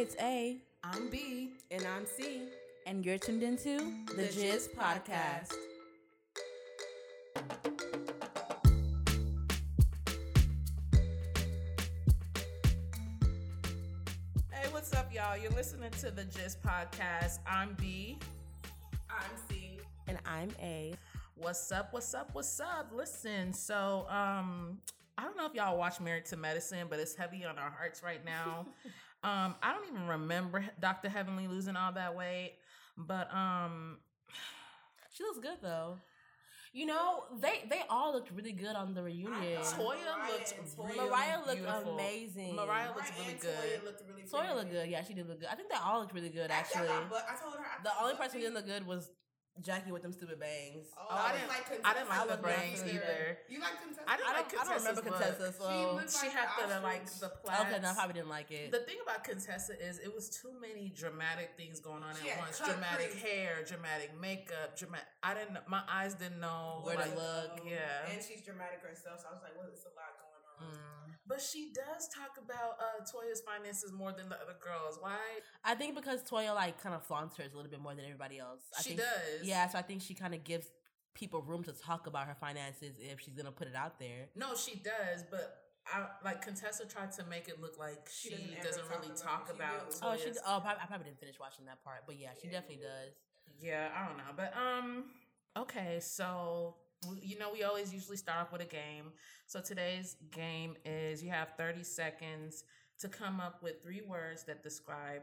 It's A. I'm B. And I'm C. And you're tuned into the, The Gist Gist Podcast. Hey, what's up, y'all? You're listening to the Gist Podcast. I'm B. I'm C. And I'm A. What's up? What's up? What's up? Listen, so um, I don't know if y'all watch Married to Medicine, but it's heavy on our hearts right now. um, I don't even remember Dr. Heavenly losing all that weight, but um, She looks good though. You know, they they all looked really good on the reunion. Toya Mariah looked and Toya- really Mariah looked beautiful. amazing. Mariah looked Right, really and good. Toya looked really Toya looked good. Yeah, she did look good. I think they all looked really good Actually, actually. I, but I told her I The only person who didn't look good was Jackie with them stupid bangs. Oh, I I didn't like I didn't like the bangs good. either. You like Contessa? I didn't I like don't, I don't remember Contessa's Contessa, look. so She looked She like had the Auschwitz. like the plaits. okay, no, I probably didn't like it. The thing about Contessa is it was too many dramatic things going on She at once. Dramatic crease. hair, dramatic makeup, dramatic. I didn't. My eyes didn't know Where to look. Yeah. And she's dramatic herself, so I was like, well, it's a lot going on. Mm. But she does talk about uh, Toya's finances more than the other girls. Why? I think because Toya like kind of flaunts hers a little bit more than everybody else. I she think, does. Yeah, so I think she kind of gives people room to talk about her finances if she's gonna put it out there. No, she does. But I like Contessa tried to make it look like She she, doesn't doesn't, talk really about talk about. will. Oh, she. Oh, probably, I probably didn't finish watching that part, but yeah, she definitely does. Yeah, I don't know. But um okay, so w- you know we always usually start off with a game. So today's game is you have 30 seconds to come up with three words that describe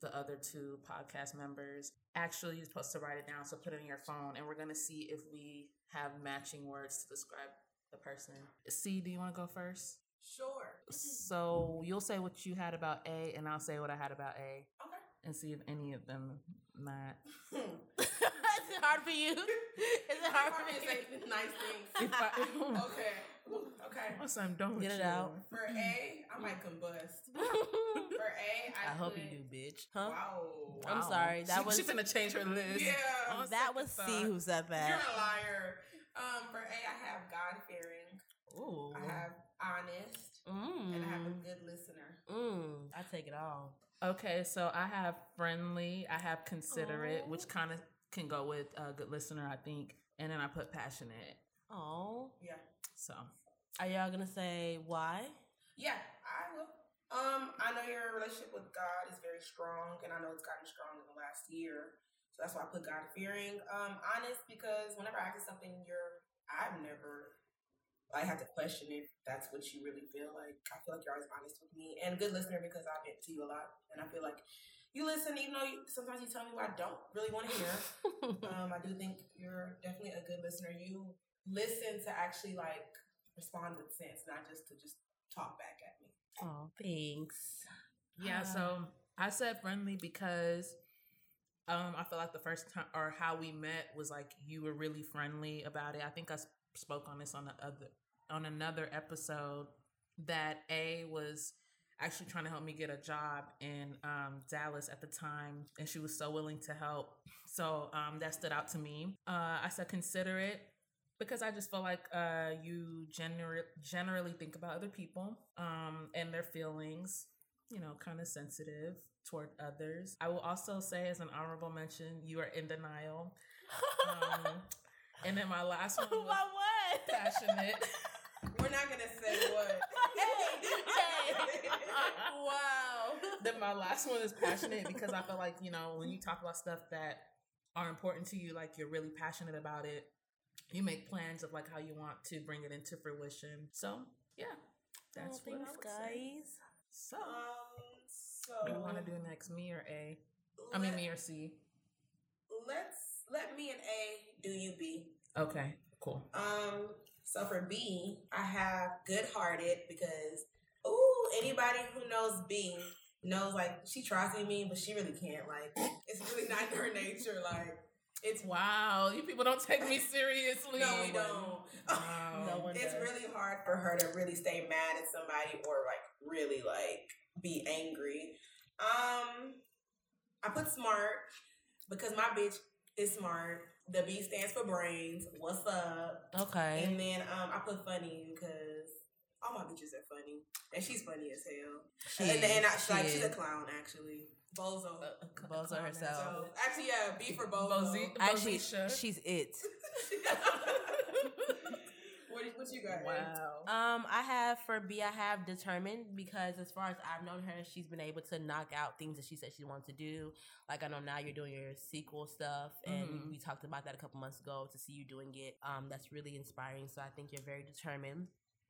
the other two podcast members. Actually, you're supposed to write it down, so put it in your phone and we're going to see if we have matching words to describe the person. C, do you want to go first? Sure. So, you'll say what you had about A and I'll say what I had about A Okay. and see if any of them match. Is it hard for you? Is it hard for me to say nice things. If I, Okay. Okay. What's I'm done with Get it you. out. For A, I might combust. For A, I, I hope you do, bitch. Huh? Wow. I'm sorry, that she, was- she finna change her list. Yeah. That was C thought. who said that. You're a liar. Um, for A, I have God fearing. Ooh. I have honest, Mm. and I have a good listener. Mm. I take it all. Okay, so I have friendly, I have considerate, Aw. which kind of can go with a good listener, I think, and then I put passionate. Oh. Yeah. So Are y'all gonna say why? Yeah, I will. Um, I know your relationship with God is very strong, and I know it's gotten strong in the last year. So that's why I put God fearing. Um, honest because whenever I ask you something, you're I've never I have to question if that's what you really feel like. I feel like you're always honest with me, and good listener because I vent to you a lot, and I feel like you listen, even though you, sometimes you tell me what I don't really want to hear. um, I do think you're definitely a good listener. You listen to actually like respond with sense, not just to just talk back at me. oh, thanks. yeah, so I said friendly because um I feel like the first time or how we met was like you were really friendly about it. I think I s- spoke on this on the other on another episode that A was actually trying to help me get a job in um, Dallas at the time, and she was so willing to help. So um, that stood out to me. Uh, I said consider it because I just feel like uh, you gener- generally think about other people um, and their feelings. You know, kind of sensitive toward others. I will also say, as an honorable mention, you are in denial. Um, and then my last one was Why what? passionate. We're not gonna say what. hey, hey. wow. then my last one is passionate because I feel like you know when you talk about stuff that are important to you, like you're really passionate about it. You make plans of like how you want to bring it into fruition. So yeah, that's oh, what thanks, I would say. guys. So Um, so what do you want to do next? Me or A? I mean me or C? Let's let me and A do you B. Okay, cool. Um, so for B, I have good hearted because ooh, anybody who knows B knows like she tries to be mean, but she really can't. Like it's really not in her nature. Like it's Wow, you people don't take me seriously. no, we don't. Wow. No one it's does. really hard for her to really stay mad at somebody or like really like be angry. Um, I put smart because my bitch is smart. The B stands for brains. What's up? Okay. And then um, I put funny because all my bitches are funny, and she's funny as hell. She and and I, is, she like she's a clown actually. Bozo. Bozo herself. So actually, yeah, B for Bozo. Bozy- Actually, Bozisha. she's it. what, what you got? Wow. Um, I have for B, I have determined because as far as I've known her, she's been able to knock out things that she said she wanted to do. Like I know now you're doing your SQL stuff, and Mhm. we talked about that a couple months ago. To see you doing it, um, that's really inspiring. So I think you're very determined.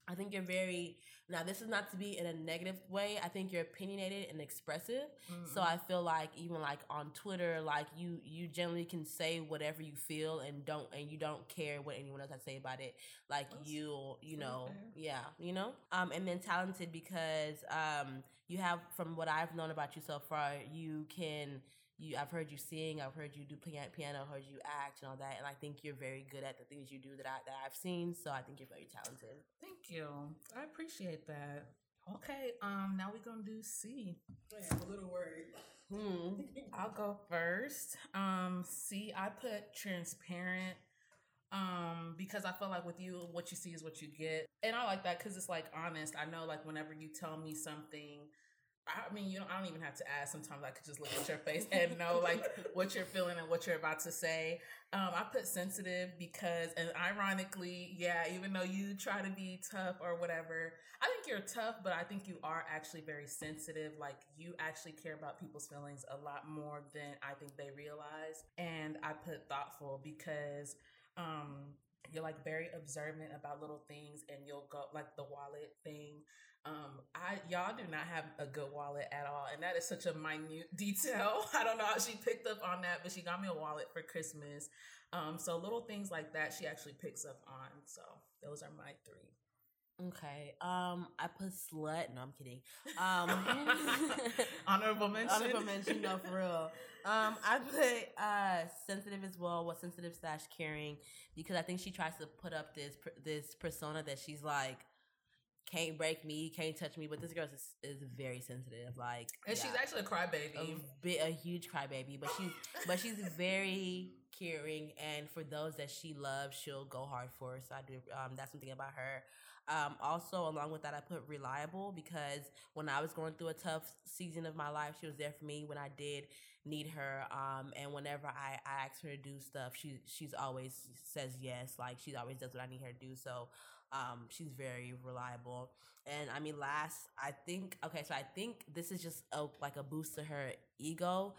I think you're very now. This is not to be in a negative way. I think you're opinionated and expressive. So Mm-hmm. I feel like even like on Twitter, like you you generally can say whatever you feel and don't and you don't care what anyone else has to say about it. Like That's you you know fair. yeah you know um and then talented because um you have from what I've known about you so far you can. You, I've heard you sing. I've heard you do piano. Piano. Heard you act and all that. And I think you're very good at the things you do that I that I've seen. So I think you're very talented. Thank you. I appreciate that. Okay, um, now we're gonna do C. Yeah, I'm a little worried. Hmm. I'll go first. Um, C, I put transparent. Um, because I feel like with you, what you see is what you get, and I like that because it's like honest. I know, like whenever you tell me something, I mean, you don't. I don't even have to ask. Sometimes I could just look at your face and know like what you're feeling and what you're about to say. Um, I put sensitive because, and ironically, yeah, even though you try to be tough or whatever, I think you're tough, but I think you are actually very sensitive. Like you actually care about people's feelings a lot more than I think they realize. And I put thoughtful because um you're like very observant about little things and you'll go like the wallet thing. Um I y'all do not have a good wallet at all. And that is such a minute detail. I don't know how she picked up on that, but she got me a wallet for Christmas. Um so little things like that she actually picks up on. So those are my three. Okay. Um, I put slut. No, I'm kidding. Um, Honorable mention. Honorable mention, no, for real. Um, I put uh sensitive as well. What sensitive slash caring because I think she tries to put up this this persona that she's like can't break me, can't touch me, but this girl is is very sensitive. Like, And she's actually a crybaby. a bit a huge crybaby, but she's but she's very caring, and for those that she loves, she'll go hard for. So I do. Um, that's something about her. Um, also, along with that, I put reliable because when I was going through a tough season of my life, she was there for me when I did need her. Um, and whenever I, I ask her to do stuff, she she's always says yes. Like she always does what I need her to do. So um, she's very reliable. And I mean, last I think okay, so I think this is just a like a boost to her ego.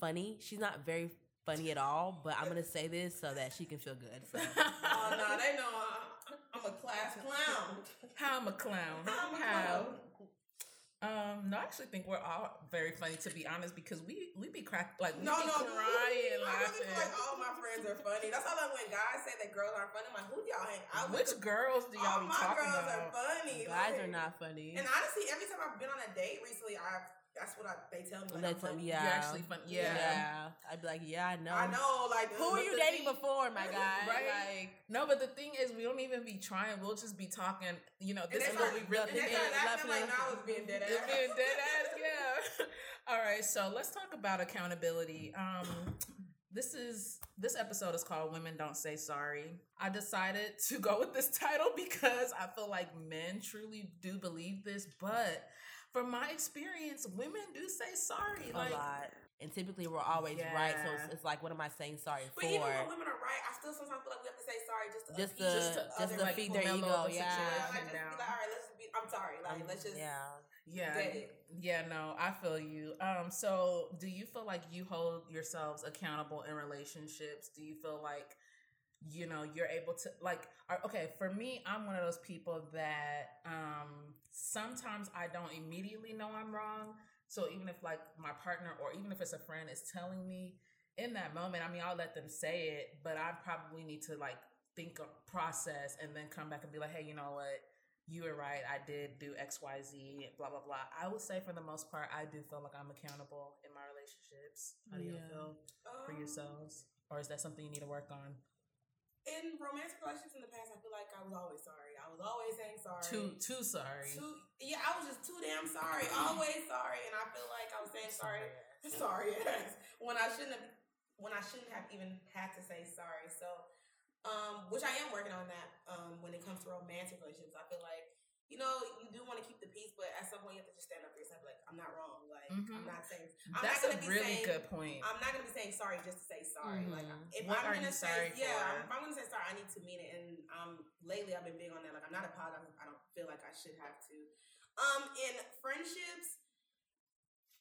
Funny, she's not very funny at all, but I'm gonna say this so that she can feel good. So. Oh no, they know I, I'm a class clown. How I'm a clown. I'm a How? Clown. Um, no, I actually think we're all very funny to be honest because we we be crack like we No, be no, crying I really laughing. feel like all my friends are funny. That's how like when guys say that girls aren't funny, I'm like, who do y'all hang out with? Which girls do y'all all be my talking girls about? are funny. Guys like- are not funny. And honestly, every time I've been on a date recently, I've that's what I, they tell me. Like, That's I'm funny. yeah. You're actually funny. Yeah. Yeah. I'd be like, yeah, I know. I know. Like, Who were you dating thing- before, my guy? Right? Like, No, but the thing is, we don't even be trying. We'll just be talking. You know, this is what start- we really and they did. start acting laughing like at- now it's being dead ass. Being dead ass, yeah. All right, so let's talk about accountability. Um, this is this episode is called "Women Don't Say Sorry." I decided to go with this title because I feel like men truly do believe this, but from my experience, women do say sorry. a Like, lot. And typically we're always right. So it's, it's like, what am I saying sorry But for? But even when women are right, I still sometimes feel like we have to say sorry just to Just appease to- just to, just other to like, feed people. their mellow ego, the yeah. Yeah, situation like just down. be like, all right, let's just be. I'm sorry. Like, Um, let's just. yeah. Yeah. Yeah, no, I feel you. Um, so do you feel like you hold yourselves accountable in relationships? Do you feel like you know you're able to like are, okay for me i'm one of those people that um sometimes i don't immediately know i'm wrong so even if like my partner or even if it's a friend is telling me in that moment i mean i'll let them say it but i probably need to like think of process and then come back and be like hey you know what you were right. I did do X, Y, Z, blah, blah, blah. I would say for the most part, I do feel like I'm accountable in my relationships. How do you Yeah. feel for Um, yourselves? Or is that something you need to work on? In romantic relationships in the past, I feel like I was always sorry. I was always saying sorry. Too, too sorry. Too, yeah, I was just too damn sorry. Always sorry, and I feel like I was saying sorry. sorry ass when I shouldn't have when I shouldn't have even had to say sorry. So, um, which I am working on that. Um, when it comes to romantic relationships, I feel like you know, you do want to keep the peace, but at some point you have to just stand up for yourself. Like, I'm not wrong. Like, Mhm. I'm not saying. I'm That's not a gonna really saying, good point. I'm not gonna be saying sorry just to say sorry. Like, Mhm. if What I'm gonna say, sorry yeah, if I'm gonna say sorry, I need to mean it. And um, lately I've been big on that. Like, I'm not apologizing. I don't feel like I should have to. Um, in friendships,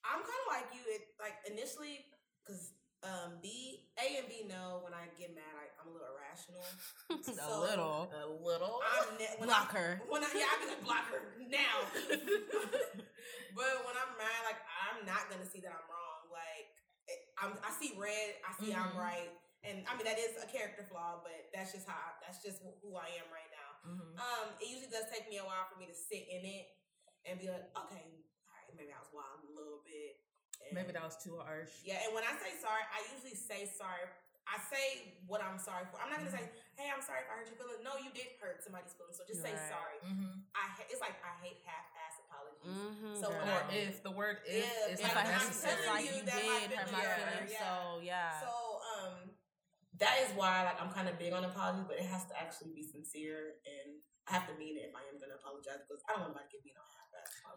I'm kind of like you. It like initially because um, B, A, and B know when I get mad, I, I'm a little irrational. a little. a little. I'm ne- when Block I, her. When I, yeah, I can block her now. but when I'm mad, like I'm not gonna see that I'm wrong. Like it, I'm, I see red, I see I'm Mhm. right, and I mean that is a character flaw, but that's just how I, that's just who I am right now. Mhm. Um, it usually does take me a while for me to sit in it and be like, okay, all right, maybe I was wild a little bit. And- Maybe that was too harsh. yeah, and when I say sorry, I usually say sorry. I say what I'm sorry for. I'm not gonna say, "Hey, I'm sorry if I hurt your feelings." No, you did hurt somebody's feelings, so just say sorry. Mm-hmm. I ha- it's like I hate half-ass apologies. Mm-hmm, So when Or I- if the word if Yeah, is if like, not I I'm have to telling like you you that my did hurt my feelings- feelings, yeah. so yeah. So um, that is why like I'm kind of big on apologies, but it has to actually be sincere, and I have to mean it if I am gonna apologize because I don't want to give me no half-ass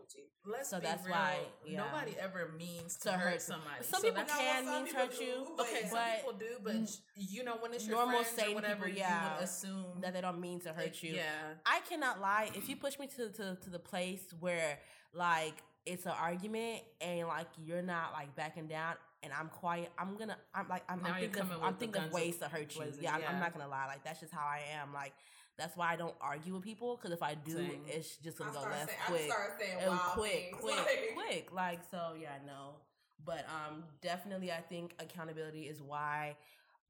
apology. Let's So that's real. why, yeah. nobody ever means to, To hurt hurt- somebody. Some So people can mean to hurt you. but Okay, yeah. some But people do, but you know when it's your normal sane whatever, people, you yeah, would assume that they don't mean to hurt you. Yeah, I cannot lie. If you push me to, to, to the place where like it's an argument and like you're not like backing down and I'm quiet, I'm gonna I'm like I'm, I'm thinking of, I'm thinking of ways to hurt you. Yeah, I'm, I'm not gonna lie. Like that's just how I am. Like that's why I don't argue with people because if I do, Same. it's just gonna go left saying, quick. start saying and wild quick, things. quick, Like- quick. Like so, yeah, no. But um, definitely, I think accountability is why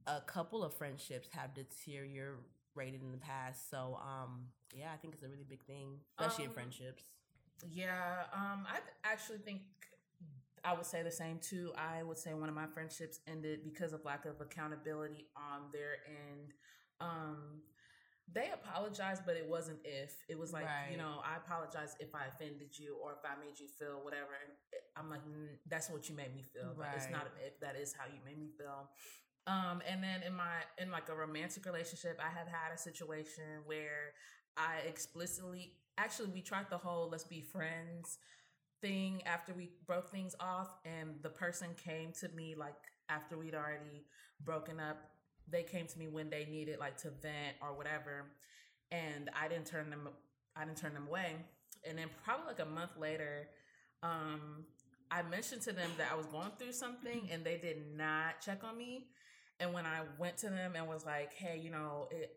a couple of friendships have deteriorated in the past. So um, yeah, I think it's a really big thing, especially in Um, friendships. yeah. Um, I actually think I would say the same too. I would say one of my friendships ended because of lack of accountability on their end. Um, they apologized, but it wasn't if. It was like, you know, I apologize if I offended you or if I made you feel whatever. I'm like, mm, that's what you made me feel. But It's not an if, that is how you made me feel. Um, and then in my in like a romantic relationship, I have had a situation where I explicitly actually we tried the whole let's be friends thing after we broke things off and the person came to me like after we'd already broken up they came to me when they needed like to vent or whatever and i didn't turn them i didn't turn them away and then probably like a month later um i mentioned to them that i was going through something and they did not check on me and when i went to them and was like hey you know it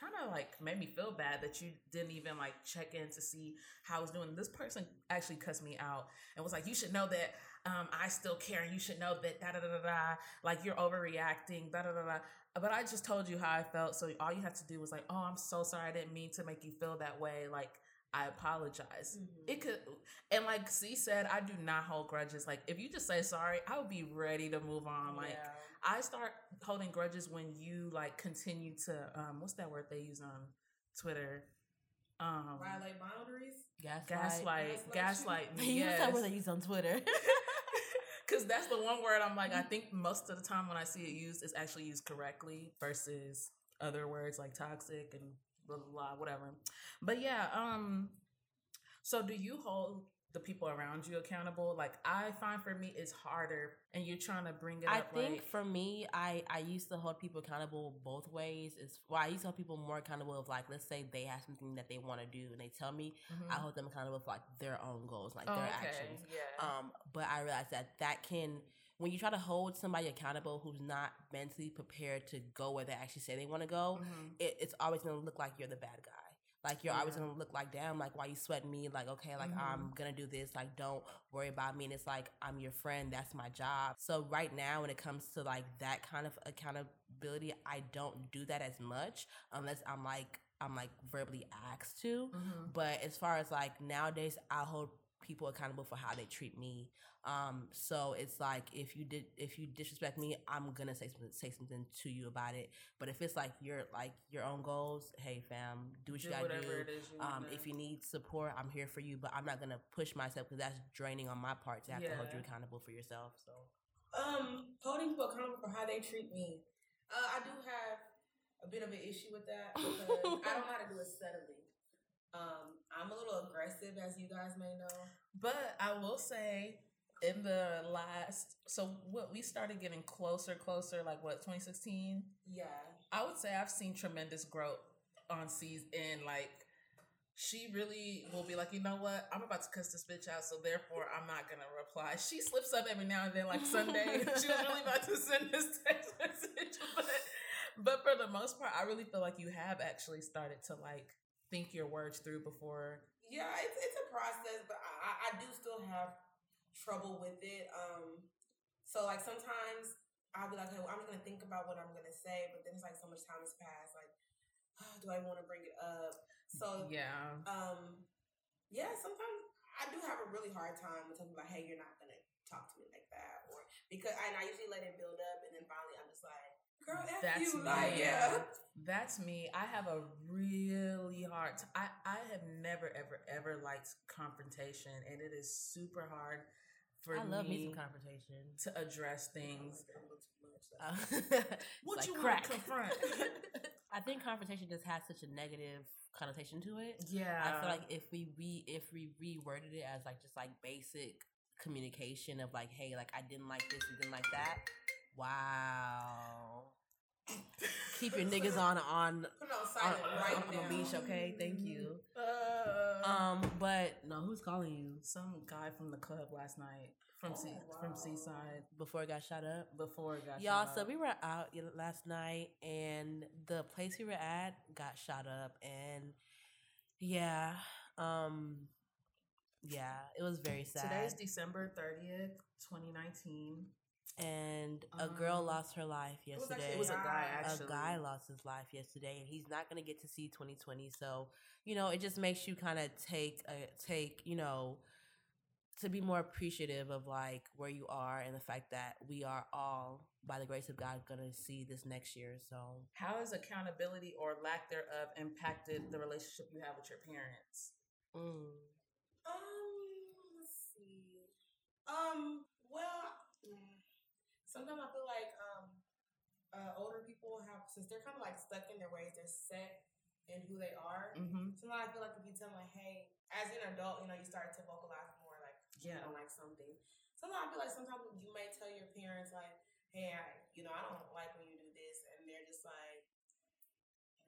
kind of like made me feel bad that you didn't even like check in to see how I was doing. This person actually cussed me out and was like, "You should know that um, I still care, and you should know that da da da da da. Like you're overreacting, da da da da." But I just told you how I felt, so all you had to do was like, "Oh, I'm so sorry. I didn't mean to make you feel that way. Like I apologize." It could, and like C said, I do not hold grudges. Like if you just say sorry, I would be ready to move on. Like. Yeah. I start holding grudges when you like continue to um what's that word they use on Twitter? Um violate boundaries. Gaslight. gaslight Gaslight gaslight They me. use Yes. that word they use on Twitter. Cause that's the one word I'm like, I think most of the time when I see it used, it's actually used correctly versus other words like toxic and blah blah blah, whatever. But yeah, um so do you hold the people around you accountable? Like I find for me it's harder and you're trying to bring it I up think like for me, I I used to hold people accountable both ways. it's well, I used to hold people more accountable of like, let's say they have something that they want to do and they tell me, Mhm. I hold them accountable for like their own goals, like Oh, their okay. actions. Yeah. Um, but I realized that that can, when you try to hold somebody accountable who's not mentally prepared to go where they actually say they want to go, Mhm. it, it's always going to look like you're the bad guy. Like you're always gonna look like, damn, like why you sweating me? Like okay, like Mhm. I'm gonna do this. Like don't worry about me. And it's like I'm your friend. That's my job. So right now, when it comes to like that kind of accountability, I don't do that as much unless I'm like I'm like verbally asked to. Mhm. But as far as like nowadays, I hold people accountable for how they treat me. Um, so it's like if you did if you disrespect me, I'm gonna say something say something to you about it. But if it's like your like your own goals, hey fam, do what you gotta whatever do. it is you Um, if you need support, I'm here for you. But I'm not gonna push myself because that's draining on my part to have to hold you accountable for yourself. So Um, holding people accountable for how they treat me. Uh, I do have a bit of an issue with that because I don't know how to do it subtly. Um, I'm a little aggressive, as you guys may know. But I will say, in the last, so what we started getting closer, closer, like what 2016. Yeah. I would say I've seen tremendous growth on C's end. Like she really will be like, you know what? I'm about to cuss this bitch out, so therefore I'm not gonna reply. She slips up every now and then, like Sunday. she was really about to send this text message, but but for the most part, I really feel like you have actually started to like think your words through before. Yeah, it's it's a process, but I, I do still have trouble with it. Um, so like sometimes I'll be like, hey, well, I'm gonna think about what I'm gonna say, but then it's like so much time has passed. Like, oh, do I want to bring it up? So yeah, um, yeah. Sometimes I do have a really hard time with something like, hey, you're not gonna talk to me like that, or because and I usually let it build up, and then finally I'm just like, girl, F that's you, me. like, yeah. That's me. I have a really hard. T- I I have never ever ever liked confrontation, and it is super hard for I love me me some confrontation. to address things. Uh, What it's you wanna confront? I think confrontation just has such a negative connotation to it. Yeah, I feel like if we re if we reworded it as like just like basic communication of like, hey, like I didn't like this, and didn't like that. Wow. Keep your niggas on on Put on on, silent right on now. the beach, okay? Thank you. Uh, Um, but no, who's calling you some guy from the club last night from Oh, sea, wow. from Seaside before it got shot up? before it got Y'all, so up. we were out last night, and the place we were at got shot up, and yeah, um, yeah, it was very sad. Today's December thirtieth, twenty nineteen. And a girl Um, lost her life was yesterday. actually It was a guy actually. a guy lost his life yesterday, and he's not going to get to see 2020. So, you know, it just makes you kind of take a take, you know, to be more appreciative of like where you are and the fact that we are all, by the grace of God, going to see this next year. So, How has accountability or lack thereof impacted the relationship you have with your parents? mm, Um, let's see. Um, well, mm, sometimes I feel like um, uh, older people have since they're kind of like stuck in their ways, they're set in who they are. Mm-hmm. Sometimes I feel like if you tell them like, hey, as an adult, you know, you start to vocalize more like you Yeah. don't like something. Sometimes I feel like sometimes you may tell your parents like, hey, I, you know, I don't like when you do this, and they're just like,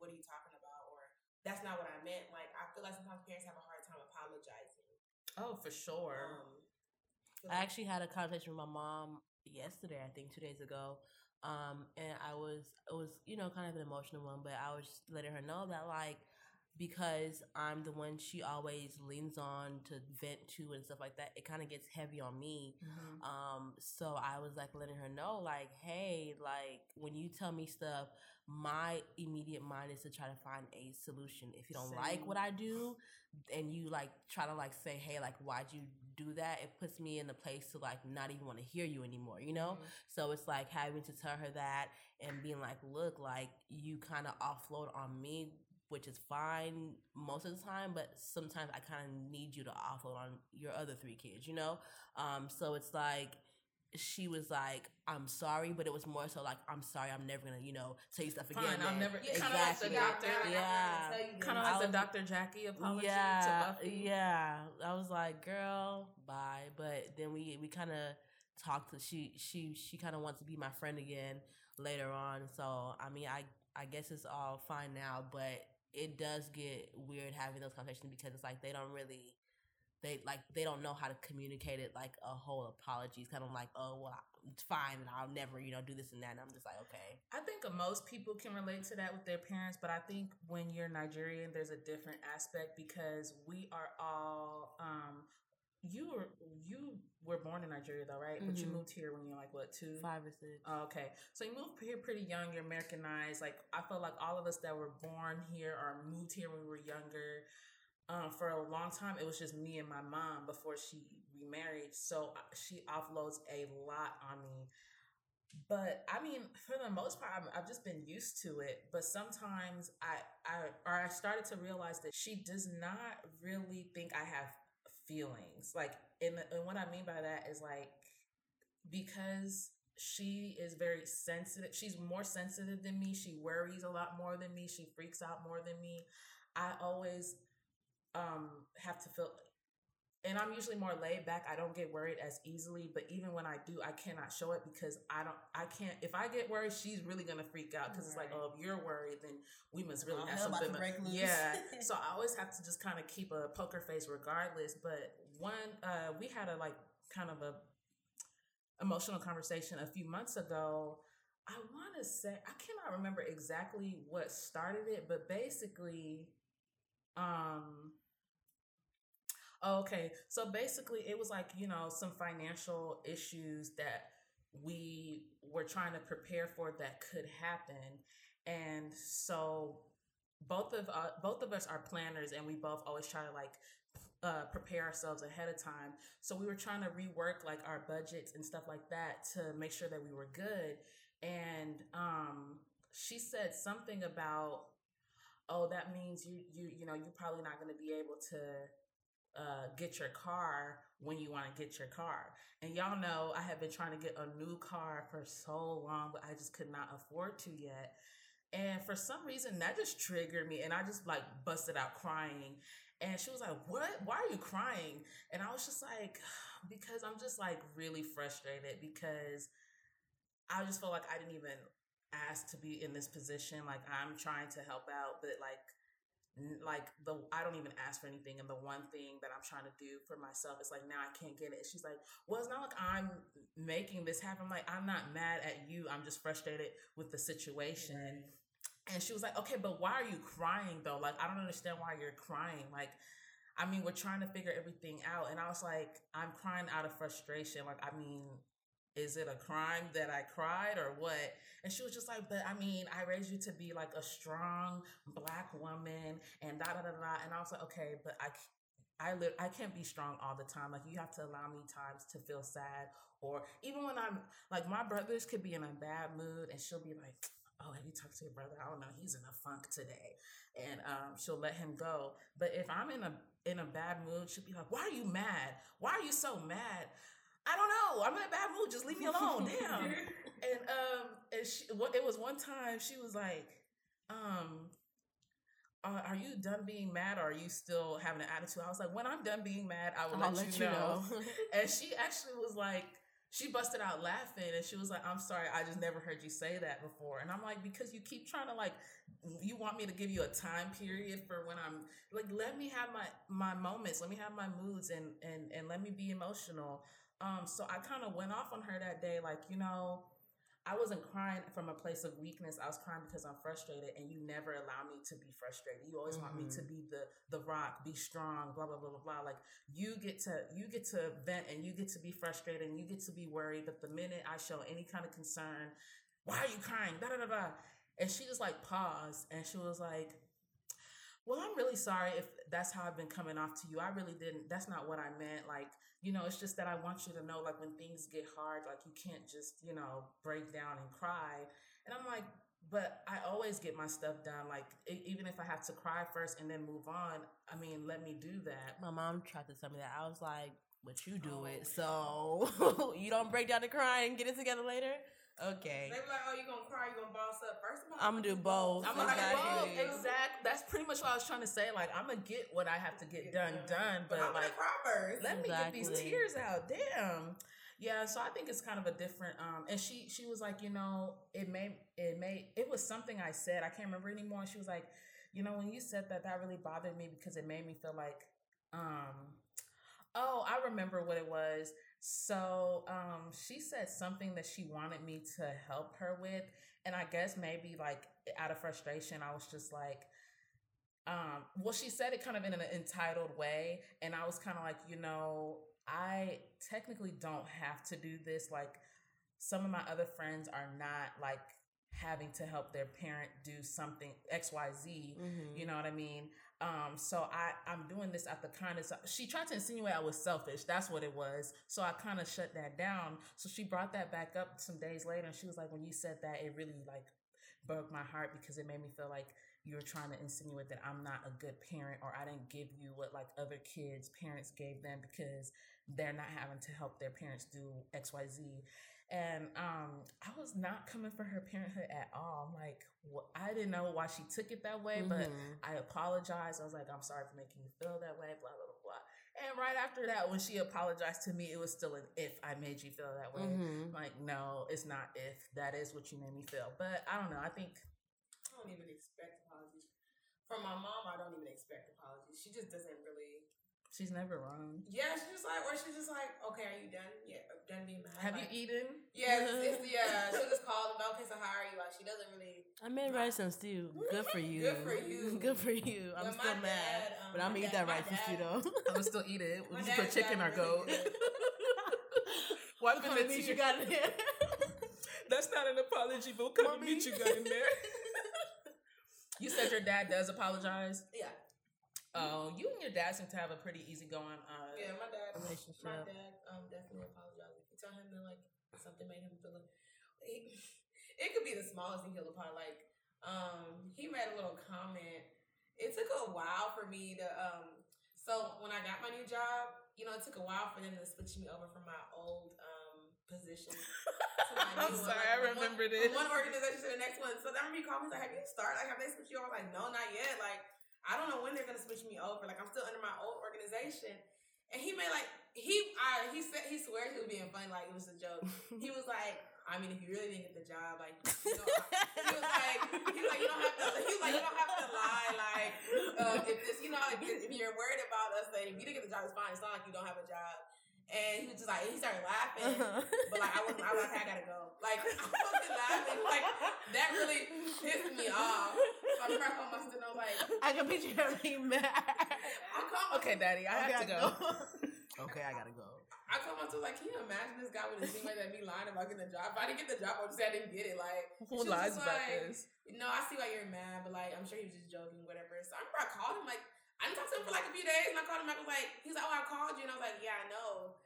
what are you talking about? Or that's not what I meant. Like I feel like sometimes parents have a hard time apologizing. Oh, for sure. Um, I actually had a conversation with my mom yesterday, I think two days ago. Um, and I was, it was, you know, kind of an emotional one, but I was letting her know that, like, because I'm the one she always leans on to vent to and stuff like that, it kind of gets heavy on me. Mhm. Um, so I was like letting her know, like, hey, like when you tell me stuff, my immediate mind is to try to find a solution. If you don't like what I do, and you like try to like say, hey, like why'd you do that? It puts me in a place to like not even want to hear you anymore, you know? Mhm. So it's like having to tell her that and being like, look, like you kind of offload on me, which is fine most of the time, but sometimes I kind of need you to offload on your other three kids, you know? Um, so it's like she was like, I'm sorry, but it was more so like, I'm sorry, I'm never gonna, you know, tell you stuff again. Fine, I'm man." never- Yeah, kinda like the exactly. doctor. Yeah. Kind of I like the Dr. Jackie apology yeah, to Buffie. yeah. I was like, girl, bye. But then we we kind of talked. To, she she she kind of wants to be my friend again later on. So I mean, I I guess it's all fine now, but it does get weird having those conversations because it's like they don't really. They like they don't know how to communicate it like a whole apology. It's kind of like, oh well, it's fine, and I'll never you know do this and that. And I'm just like, okay, I think most people can relate to that with their parents, but I think when you're Nigerian, there's a different aspect because we are all. Um, you were you were born in Nigeria though, right? But you Mhm. moved here when you're like what two? five or six. Oh, okay, so you moved here pretty young. You're Americanized. Like I feel like all of us that were born here or moved here when we were younger. Um, for a long time, it was just me and my mom before she remarried. So uh, she offloads a lot on me. But I mean, for the most part, I've, I've just been used to it. But sometimes I, I, or I started to realize that she does not really think I have feelings. Like, and, and what I mean by that is like because she is very sensitive. She's more sensitive than me. She worries a lot more than me. She freaks out more than me. I always um have to feel and I'm usually more laid back. I don't get worried as easily, but even when I do, I cannot show it because I don't. I can't. If I get worried, she's really gonna freak out because right. it's like, oh, if you're worried, then we must really oh, have something. Yeah. so I always have to just kind of keep a poker face regardless. But one, uh, we had a like kind of a emotional conversation a few months ago. I want to say I cannot remember exactly what started it, but basically, um Okay. So basically, it was like, you know, some financial issues that we were trying to prepare for that could happen. And so both of uh, both of us are planners and we both always try to like uh, prepare ourselves ahead of time. So we were trying to rework like our budgets and stuff like that to make sure that we were good. And um, she said something about, oh, that means you you you know you're probably not going to be able to uh, get your car when you want to get your car. And y'all know I have been trying to get a new car for so long, but I just could not afford to yet. And for some reason, that just triggered me, and I just like busted out crying. And she was like, What? Why are you crying? And I was just like, Because I'm just like really frustrated because I just felt like I didn't even ask to be in this position. Like, I'm trying to help out, but like, like the I don't even ask for anything, and the one thing that I'm trying to do for myself is like now I can't get it. She's like, well, it's not like I'm making this happen. I'm like I'm not mad at you. I'm just frustrated with the situation. Right. And she was like, okay, but why are you crying though? Like I don't understand why you're crying. Like I mean, we're trying to figure everything out, and I was like, I'm crying out of frustration. Like I mean, is it a crime that I cried or what? And she was just like, but I mean, I raised you to be like a strong black woman and da da da da. And I was like, okay, but I, I live, I can't be strong all the time. Like you have to allow me times to feel sad or even when I'm like, my brothers could be in a bad mood and she'll be like, oh, have you talked to your brother? I don't know. He's in a funk today. And um, she'll let him go. But if I'm in a, in a bad mood, she'll be like, why are you mad? Why are you so mad? I don't know. I'm in a bad mood. Just leave me alone. Damn. and um, and she, it was one time she was like, um, uh, are you done being mad or are you still having an attitude? I was like, when I'm done being mad, I will let, let, you, you know. know. and she actually was like, she busted out laughing and she was like, I'm sorry, I just never heard you say that before. And I'm like, because you keep trying to like, you want me to give you a time period for when I'm like, let me have my, my moments, let me have my moods and, and, and let me be emotional. Um, so I kind of went off on her that day, like, you know, I wasn't crying from a place of weakness. I was crying because I'm frustrated, and you never allow me to be frustrated. You always mm-hmm. want me to mm-hmm. be the the rock, be strong, blah blah blah blah blah. Like you get to you get to vent, and you get to be frustrated, and you get to be worried. But the minute I show any kind of concern, why are you crying? Da da da da. And she just like paused, and she was like, "Well, I'm really sorry if that's how I've been coming off to you. I really didn't. That's not what I meant. Like." You know, it's just that I want you to know, like, when things get hard, like, you can't just, you know, break down and cry. And I'm like, but I always get my stuff done. Like, even if I have to cry first and then move on, I mean, let me do that. My mom tried to tell me that. I was like, but you do oh. it. So you don't break down and cry and get it together later? Okay. They were like, "Oh, you gonna cry? You gonna boss up?" First of all, I'm gonna do both. I'm gonna exactly. do both. Exactly. That's pretty much what I was trying to say. Like, I'm gonna get what I have to get, done, done. But, but like, let exactly. me get these tears out. Damn. Yeah, so I think it's kind of a different. Um, and she she was like, you know, it may it may it was something I said. I can't remember anymore. She was like, you know, when you said that, that really bothered me because it made me feel like, um, oh, I remember what it was so um, she said something that she wanted me to help her with. And I guess maybe like out of frustration, I was just like, um, well, she said it kind of in an entitled way. And I was kind of like, you know, I technically don't have to do this. Like, some of my other friends are not like having to help their parent do something XYZ. Mm-hmm. You know what I mean? Um, so I, I'm doing this at the kindness. She tried to insinuate I was selfish. That's what it was. So I kind of shut that down. So she brought that back up some days later, and she was like, "When you said that, it really like broke my heart because it made me feel like you were trying to insinuate that I'm not a good parent or I didn't give you what like other kids' parents gave them because they're not having to help their parents do X, Y, Z." and um, I was not coming for her parenthood at all. I'm like, wh- I didn't know why she took it that way, but Mhm. I apologized. I was like, I'm sorry for making you feel that way, blah, blah, blah, blah. And right after that, when she apologized to me, it was still an if I made you feel that way. Mhm. Like, no, it's not if. That is what you made me feel. But I don't know. I think I don't even expect apologies. From my mom, I don't even expect apologies. She just doesn't really. She's never wrong. Yeah, she's just like, or she's just like, okay, are you done? Yeah, done being mad. Have like, you eaten? Yeah, it's, it's, yeah. She'll just call them. Okay, so how are you? Like she doesn't really. I made rice and stew. Good for you. Good for you. Good for you. I'm But my still mad, dad, um, but I'm gonna eat that rice and stew dad- though. I'm gonna still eat it. My Would you put chicken or got really goat? good. What What kind of meat you got in there? That's not an apology, but what kind of Mommy. meat you got in there? you said your dad does apologize. Yeah, Oh, you and your dad seem to have a pretty easygoing. Uh, yeah. My dad. Relationship. My dad um definitely apologized. If you tell him that like something made him feel like he, it could be the smallest thing he'll apologize. Like um he made a little comment. It took a while for me to um. So when I got my new job, you know, it took a while for them to switch me over from my old um position. to my I'm new one. sorry, Like, I one- remember from this. One organization to the next one. So then when he called me, like, "Have you started? Like, have they switched you over?" Like, no, not yet. Like, I don't know when they're gonna switch me over. Like, I'm still under my old organization. And he made like he I he said he swears he was being funny, like it was a joke. He was like, I mean, if you really didn't get the job, like you know, he was like, he was like, you don't have to, he was like, you don't have to lie, like uh, if this, you know, if if you're worried about us, saying if you didn't get the job, it's fine. It's not like you don't have a job. And he was just like, he started laughing, uh-huh. but like I wasn't, I was like, I gotta go. Like I wasn't laughing, like that really pissed me off. So I remember I called my sister and I was like, I can picture her being mad. I called Okay, Daddy, I have to go. okay, I gotta go. I told myself, like, can you imagine this guy with a teammate that me lying about getting the job? If I didn't get the job, I would say I didn't get it. Like, Who lies about like, this? No, I see why you're mad, but like, I'm sure he was just joking, whatever. So I remember I called him, like, I didn't talk to him for like a few days, and I called him back. I was like, he's like, oh, I called you, and I was like, yeah, I know.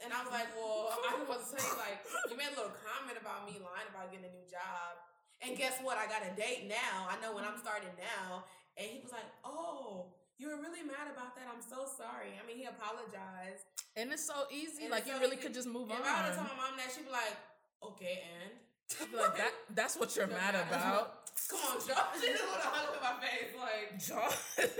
And I was like, well, I just want to tell you, like, you made a little comment about me lying about getting a new job. And guess what? I got a date now. I know when I'm mm-hmm. starting now. And he was like, oh, you were really mad about that. I'm so sorry. I mean, he apologized. And it's so easy. And like you so really easy. could just move If on. I would have told my mom that, she'd be like, okay, and? I'd be like that. That's what you're You're mad mad about. Come on, Josh. She just would have hung up in my face. Like,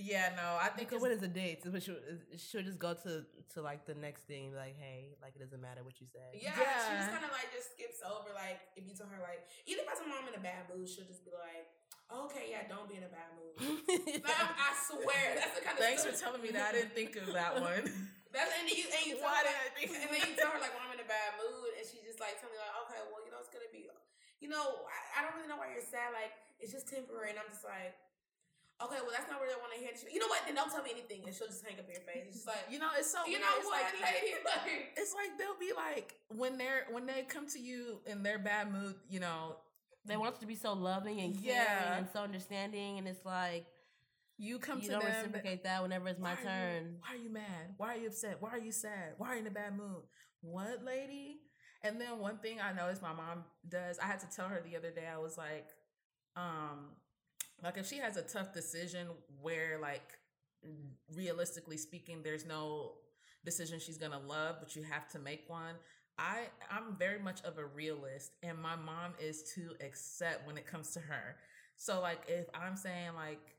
yeah, no, I think Because it's, when is the date? So she'll, she'll just go to to like the next thing, like, hey, like it doesn't matter what you say. yeah, she just kind of like just skips over. Like, if you tell her, like, either if I tell my mom in a bad mood, she'll just be like, okay, yeah, don't be in a bad mood. Like, I'm- I swear, that's the kind of Thanks for stuff- telling me that. I didn't think of that one. That's and then you and you tell Why her, did I like, think and then you tell her like when I'm in a bad mood, and she's just like telling me like, okay, well, you know, it's gonna be, you know, I, I don't really know why you're sad. Like, it's just temporary, and I'm just like. Okay, well, that's not what I want to hear. You You know what? Then don't tell me anything, and she'll just hang up in your face. It's just like, You know, it's so you weird. know It's what, like- lady? Like, it's like they'll be like when they're when they come to you in their bad mood, you know, They want us to be so loving and caring Yeah. and so understanding, and it's like you come you to don't them. reciprocate that whenever it's my why are you- turn. why are you mad? Why are you upset? Why are you sad? Why are you in a bad mood? What, lady? And then one thing I noticed my mom does, I had to tell her the other day, I was like, um, like if she has a tough decision where like realistically speaking, there's no decision she's gonna love, but you have to make one. I I'm very much of a realist, and my mom is to accept when it comes to her. So like if I'm saying like,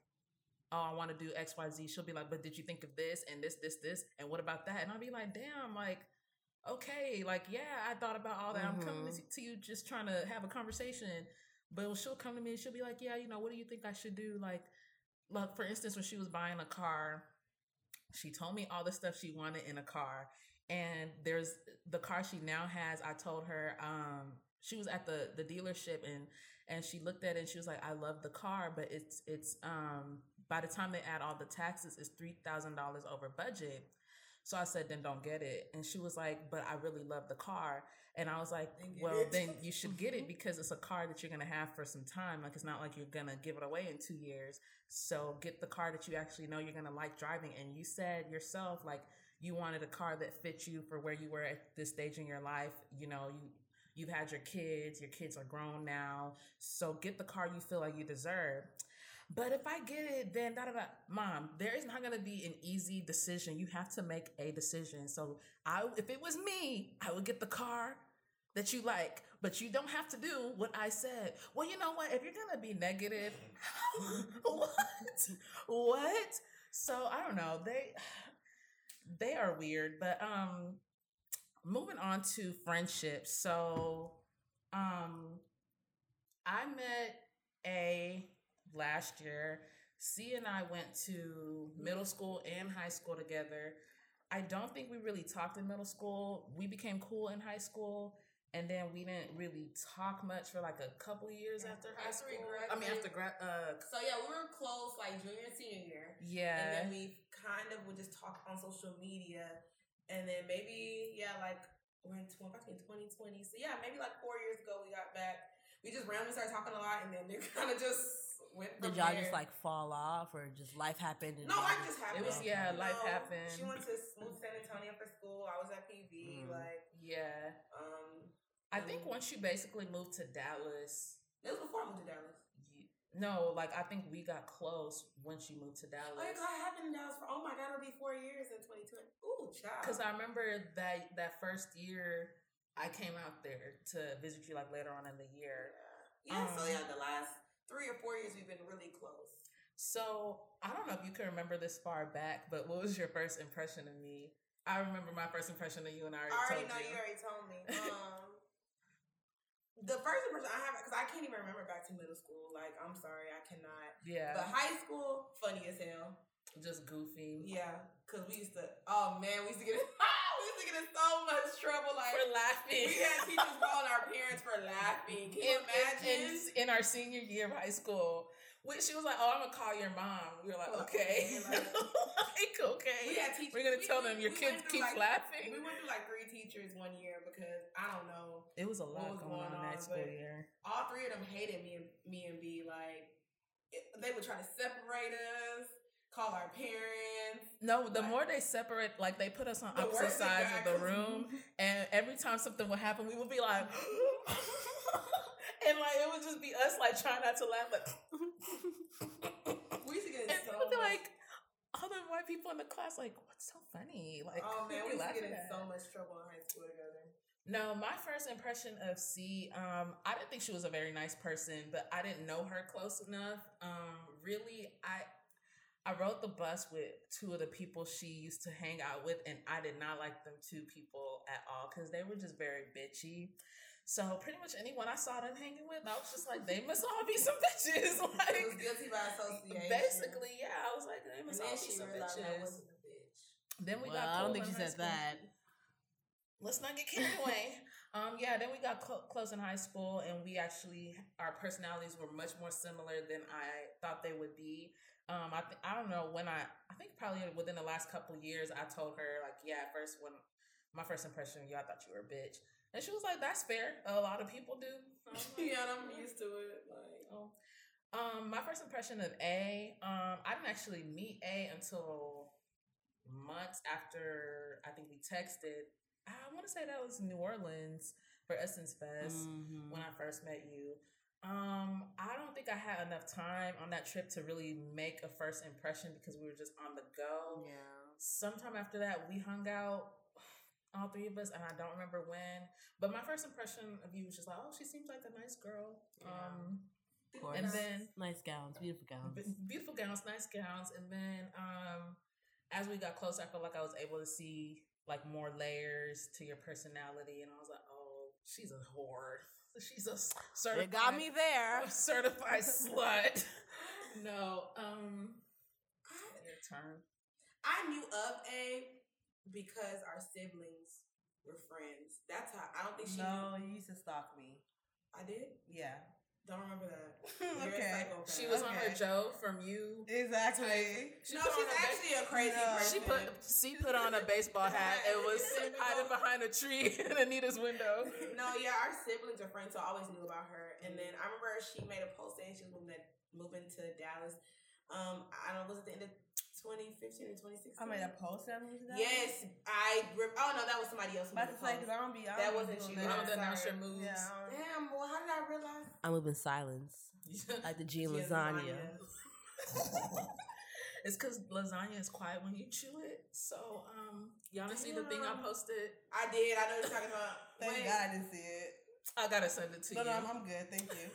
oh, I want to do X Y Z, she'll be like, but did you think of this and this this this and what about that? And I'll be like, damn, like. Okay, like yeah, I thought about all that. I'm coming Mhm. to, to you just trying to have a conversation, but she'll come to me and she'll be like, yeah, you know, what do you think I should do? Like, like for instance, when she was buying a car, she told me all the stuff she wanted in a car and there's the car she now has i told her um she was at the the dealership and and she looked at it and she was like i love the car but it's it's um by the time they add all the taxes it's $3000 over budget so i said then don't get it and she was like but i really love the car and i was like well it. then you should get it mm-hmm. because it's a car that you're gonna have for some time like it's not like you're gonna give it away in two years so get the car that you actually know you're gonna like driving. And you said yourself, like you wanted a car that fits you for where you were at this stage in your life. You know, you you've had your kids, your kids are grown now. So get the car you feel like you deserve. But if I get it, then da da da. Mom, there is not gonna be an easy decision. You have to make a decision. So I, if it was me, I would get the car that you like, but you don't have to do what I said. Well, you know what? If you're gonna be negative, what? What? So I don't know. They they are weird, but um moving on to friendships. So um I met A last year. C and I went to middle school and high school together. I don't think we really talked in middle school. We became cool in high school, and then we didn't really talk much for like a couple years Yeah. after high After school. I mean, after grad. Uh, So yeah, we were close like junior and senior year. Yeah, and then we kind of would just talk on social media. And then maybe, yeah, like we're in 20, back in 2020. So yeah, maybe like four years ago we got back. We just randomly started talking a lot and then it kind of just went from Did y'all just like fall off or just life happened? And No, y'all life just happened. was- yeah, You life know, happened. She went to move to San Antonio for school. I was at PV. Mhm. Like, yeah. um, I think Mm. once you basically moved to Dallas, it was before I moved to Dallas. you, no, like I think we got close once you moved to Dallas. Oh, yeah, 'cause I have been in Dallas for oh my god, it'll be four years in 2020. Ooh, child. Because I remember that that first year I came out there to visit you like later on in the year. yeah, so um, yeah, the last three or four years we've been really close. So I don't know if you can remember this far back, but what was your first impression of me? I remember my first impression of you, and I already, told you. I already know you. already told me. Um, the first impression I have because I can't even remember back to middle school. Like, I'm sorry, I cannot. Yeah, But high school, funny as hell. just goofy. Yeah, because we used to. Oh man, we used to get in. we used to get in so much trouble. Like For laughing. we had teachers calling our parents for laughing. Can you in, in, imagine? in, in our senior year of high school, which she was like, "Oh, I'm gonna call your mom." We were like, "Okay, okay, like- okay." we had teachers. We're gonna we- tell we- them your we kids keep like, laughing. We went through like three teachers one year because I don't know. It was a lot was going on going that school year. all three of them hated me and me and B. Like it, they would try to separate us, call our parents. No, the Like- more they separate, like they put us on opposite sides of the room, and every time something would happen, we would be like, and like it would just be us like trying not to laugh, like, We used to get and so much. like, all the white people in the class, like, what's so funny? Like, oh man, we used to get laughing in so much trouble in high school together. No, my first impression of C, um, I didn't think she was a very nice person, but I didn't know her close enough. Um, really, I I rode the bus with two of the people she used to hang out with, and I did not like them two people at all because they were just very bitchy. So pretty much anyone I saw them hanging with, I was just like, they must all be some bitches. It was Like guilty by association. basically, yeah, I was like, they and must then all be she some bitches. wasn't a bitch. Then we well, got. I don't think she said school. that. let's not get carried away. Um, yeah, then we got clo- close in high school, and we actually our personalities were much more similar than I thought they would be. Um, I th- I don't know when I I think probably within the last couple years I told her like yeah at first when my first impression of you I thought you were a bitch and she was like that's fair a lot of people do. Like, yeah, I'm used to it. Like, Oh. Um, my first impression of A, um, I didn't actually meet A until months after I think we texted. I want to say that was New Orleans for Essence Fest Mhm. when I first met you. Um, I don't think I had enough time on that trip to really make a first impression because we were just on the go. Yeah. Sometime after that, we hung out, all three of us, and I don't remember when. But my first impression of you was just like, oh, she seems like a nice girl. Yeah. Um, Of course. and then nice gowns, beautiful gowns. Beautiful gowns, nice gowns, and then um, as we got closer, I felt like I was able to see like more layers to your personality, and I was like, oh, she's a whore. She's a s- certified. It got me there. certified slut. No, um, your turn. I knew of A because our siblings were friends. That's how. I don't think she. No, you used to stalk me. I did. Yeah. Don't remember that. Okay. She was on her Okay. Joe from you. Exactly. She no, put she's on a actually a crazy No. person. She put she put on a baseball hat and was hiding behind a tree in Anita's window. no, yeah, our siblings are friends, so I always knew about her. And then I remember she made a post saying she was moving to, moving to Dallas. Um, I don't know, was it the end of 2015 or 2016? I made a post on you today. Yes, I. Rem- oh no, that was somebody else. who About to a say, because I don't be. I That wasn't you. I I'm don't that. announce your sorry. moves. Yeah. I don't- Damn, well, how did I realize? I live in silence, like the G in She lasagna. it's because lasagna is quiet when you chew it. So, um, y'all didn't see the thing I posted. I did. I know what you're talking about. Thank Wait, God I didn't see it. I gotta send it to No, you. no, I'm, I'm good. Thank you.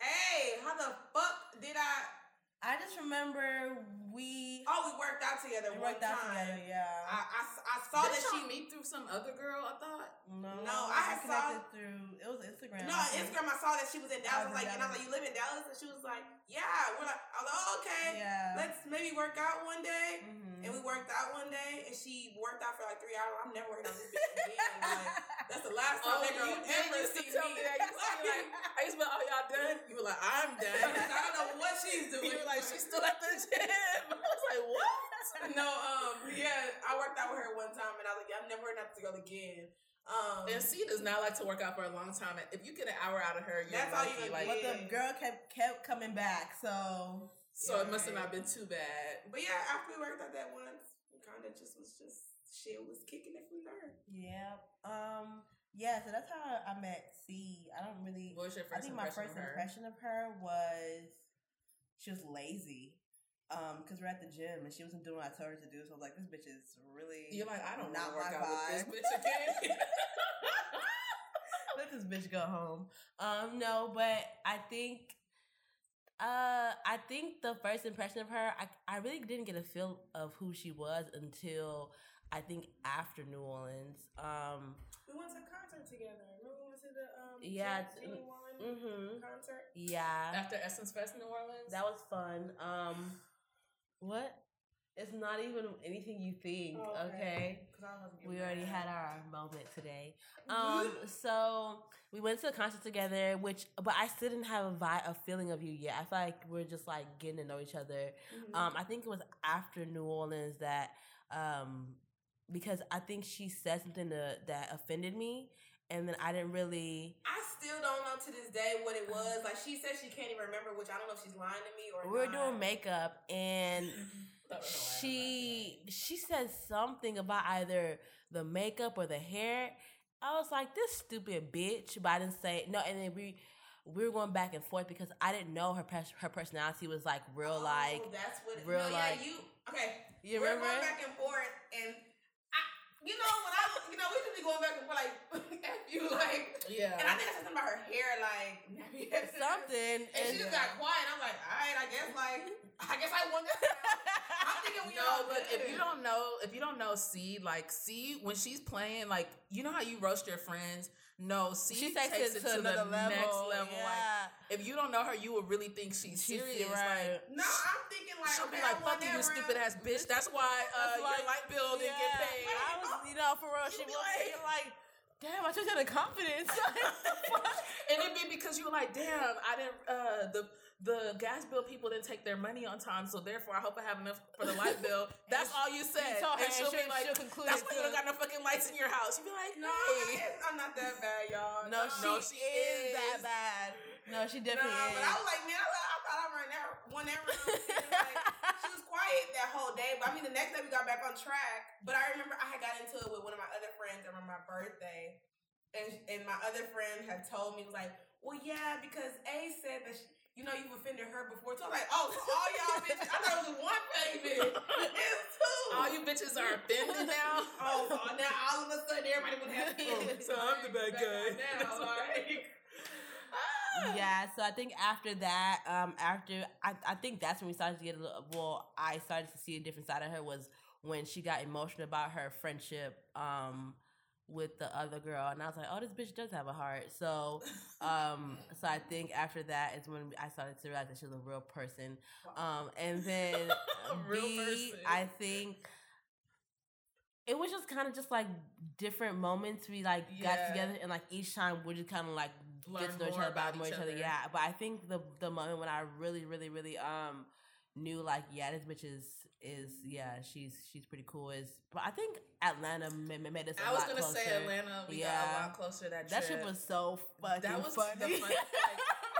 Hey, how the fuck did I? I just remember we Oh, we worked out together we one worked out time. together. Yeah. I, I, I saw Did that she she. meet through some other girl? I thought. no, No, I had we connected through. It was Instagram. No, Instagram. I saw that she was in Dallas. I was was in like, and I was like, you live in Dallas? And she was like, yeah. We're like, I was like, oh, okay. Yeah. Let's maybe work out one day. mm-hmm. And we worked out one day, and she worked out for like three hours. I'm never working out this bitch again. Like, that's the last time Oh, that girl you ever used see tell me. me that. You used to be like, I used to be like, oh, y'all done? You were like, I'm done. I don't know what she's doing. You were like, she's still at the gym. I was like, what? no, um, yeah, I worked out with her one time, and I was like, I'm never working out together again. Um, And C does not like to work out for a long time. If you get an hour out of her, you're That's all you like, gonna But the girl kept kept coming back, so so it must have not been too bad. but yeah, after we worked out that once, we kind of just was just shit was kicking it from there. yeah. Um. Yeah. So that's how I met C. I don't really. What was your first? I first think my first of impression of her was she was lazy. Um, because we're at the gym and she wasn't doing what I told her to do, so I was like, "This bitch is really You're like, I don't want not to work my out with this vibe." bitch again. Let this bitch go home." Um, no, but I think, uh, I think the first impression of her, I, I really didn't get a feel of who she was until I think after New Orleans. Um, We went to a concert together. Remember we went to the um Yeah, Jet it's- 21 mhm. concert? yeah, After Essence Fest in New Orleans? that was fun. Um, what? It's not even anything you think. Oh, okay. okay. 'Cause I was We already had our moment today. Um, so we went to a concert together, which, but I still didn't have a vibe, a feeling of you yet. I feel like we're just like getting to know each other. Mhm. Um, I think it was after New Orleans that, um, because I think she said something to, that offended me, and then I didn't really. I still don't know to this day what it was. Like she said, she can't even remember, which I don't know if she's lying to me or We were not. doing makeup, and That was a while she she said something about either the makeup or the hair. I was like, this stupid bitch, but I didn't say no. And then we we were going back and forth because I didn't know her pers- her personality was like real Oh, like that's what. Real, no, like- yeah, you okay? you we're remember. going back and forth, and you know, when I, was, you know, we should be going back and forth like, F you, like, Yeah. and I think I said something about her hair, like, something And she just got quiet. I'm like, all right, I guess, like, I guess I won this. I'm thinking we all No, look, if you don't know, if you don't know C, like C, when she's playing, like, you know how you roast your friends? No, C she takes, takes it to, the another level. next level. Yeah. Like, if you don't know her, you would really think she's, She's serious. right. Like, No, I'm thinking like, she'll okay, be like, I fuck you, you stupid ass bitch. That's why uh, That's your like- light bill didn't get Yeah. paid. I was, you know, for real. She You be was like- like, like, damn, I just had a confidence. and it'd be because you were like, damn, I didn't. Uh, the the gas bill people didn't take their money on time, so therefore I hope I have enough for the light bill. That's all you said. told her, and she'll and be she'll- like, she'll conclude that's why you don't got no fucking lights in your house. You'd be like, No, hey. I'm not that bad, y'all. no, she, No, she is, that bad. No, she Nah, is. but I was like, man, I, I thought I'm right round. And, like, she was quiet that whole day, but I mean, the next day we got back on track. But I remember I had got into it with one of my other friends on my birthday, and and my other friend had told me was like, well, yeah, because A said that. She, you know, you've offended her before. So I'm like, oh, so all y'all bitches. I thought it was one baby. It's two. All you bitches are offended now. Oh, so now all of a sudden everybody would have kids. So I'm the bad guy. Now, like, yeah, so I think after that, um, after I, I think that's when we started to get a little. Well, I started to see a different side of her was when she got emotional about her friendship, um, with the other girl, and I was like, oh, this bitch does have a heart. So, um, so I think after that is when I started to realize that she was a real person. Um, and then B, person. I think. It was just kind of just like different moments we like got together and like each time we just kind of like Learn get to know each other about more each each other. other. Yeah, but I think the the moment when I really, really, really um knew like yeah, this bitch is is yeah, she's she's pretty cool. Is but I think Atlanta made, made us. a I was lot gonna closer. say Atlanta. We got Yeah. a lot closer that That trip. shit was so fucking that was funny. the fun, like,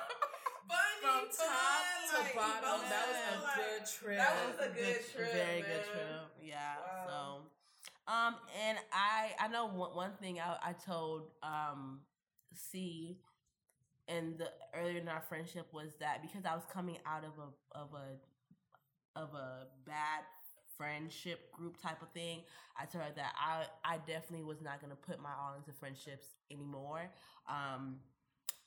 funny, from top fun, to like, bottom. That was a good trip. that was a good trip, very good trip. Yeah. Wow. So, um, and I I know one, one thing I I told um C and the earlier in our friendship was that because I was coming out of a of a of a bad friendship group type of thing, I told her that I I definitely was not gonna put my all into friendships anymore. Um,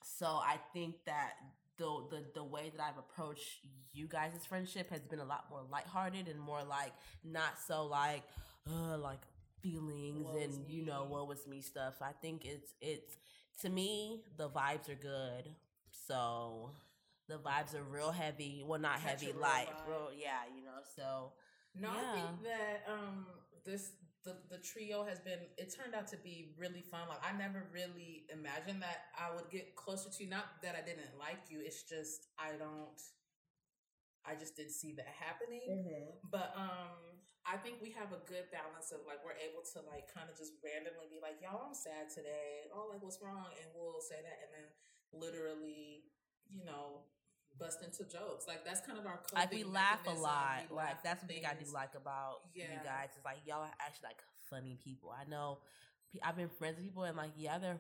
so I think that the the the way that I've approached you guys' friendship has been a lot more lighthearted and more like not so like uh like feelings Woe and you know what was me stuff. So I think it's it's to me the vibes are good. So the vibes are real heavy. Well, not Catch heavy, light, vibe. real yeah. You know, so No, I think that um this the the trio has been it turned out to be really fun. Like I never really imagined that I would get closer to you. Not that I didn't like you. It's just I don't I just didn't see that happening. Mm-hmm. But um I think we have a good balance of like we're able to like kind of just randomly be like, y'all, I'm sad today. Oh, like what's wrong? And we'll say that and then literally, you know, bust into jokes. Like that's kind of our like we laugh a lot. We Like that's at what thing I do like about you guys is like y'all are actually like funny people. I know I've been friends with people and like yeah they're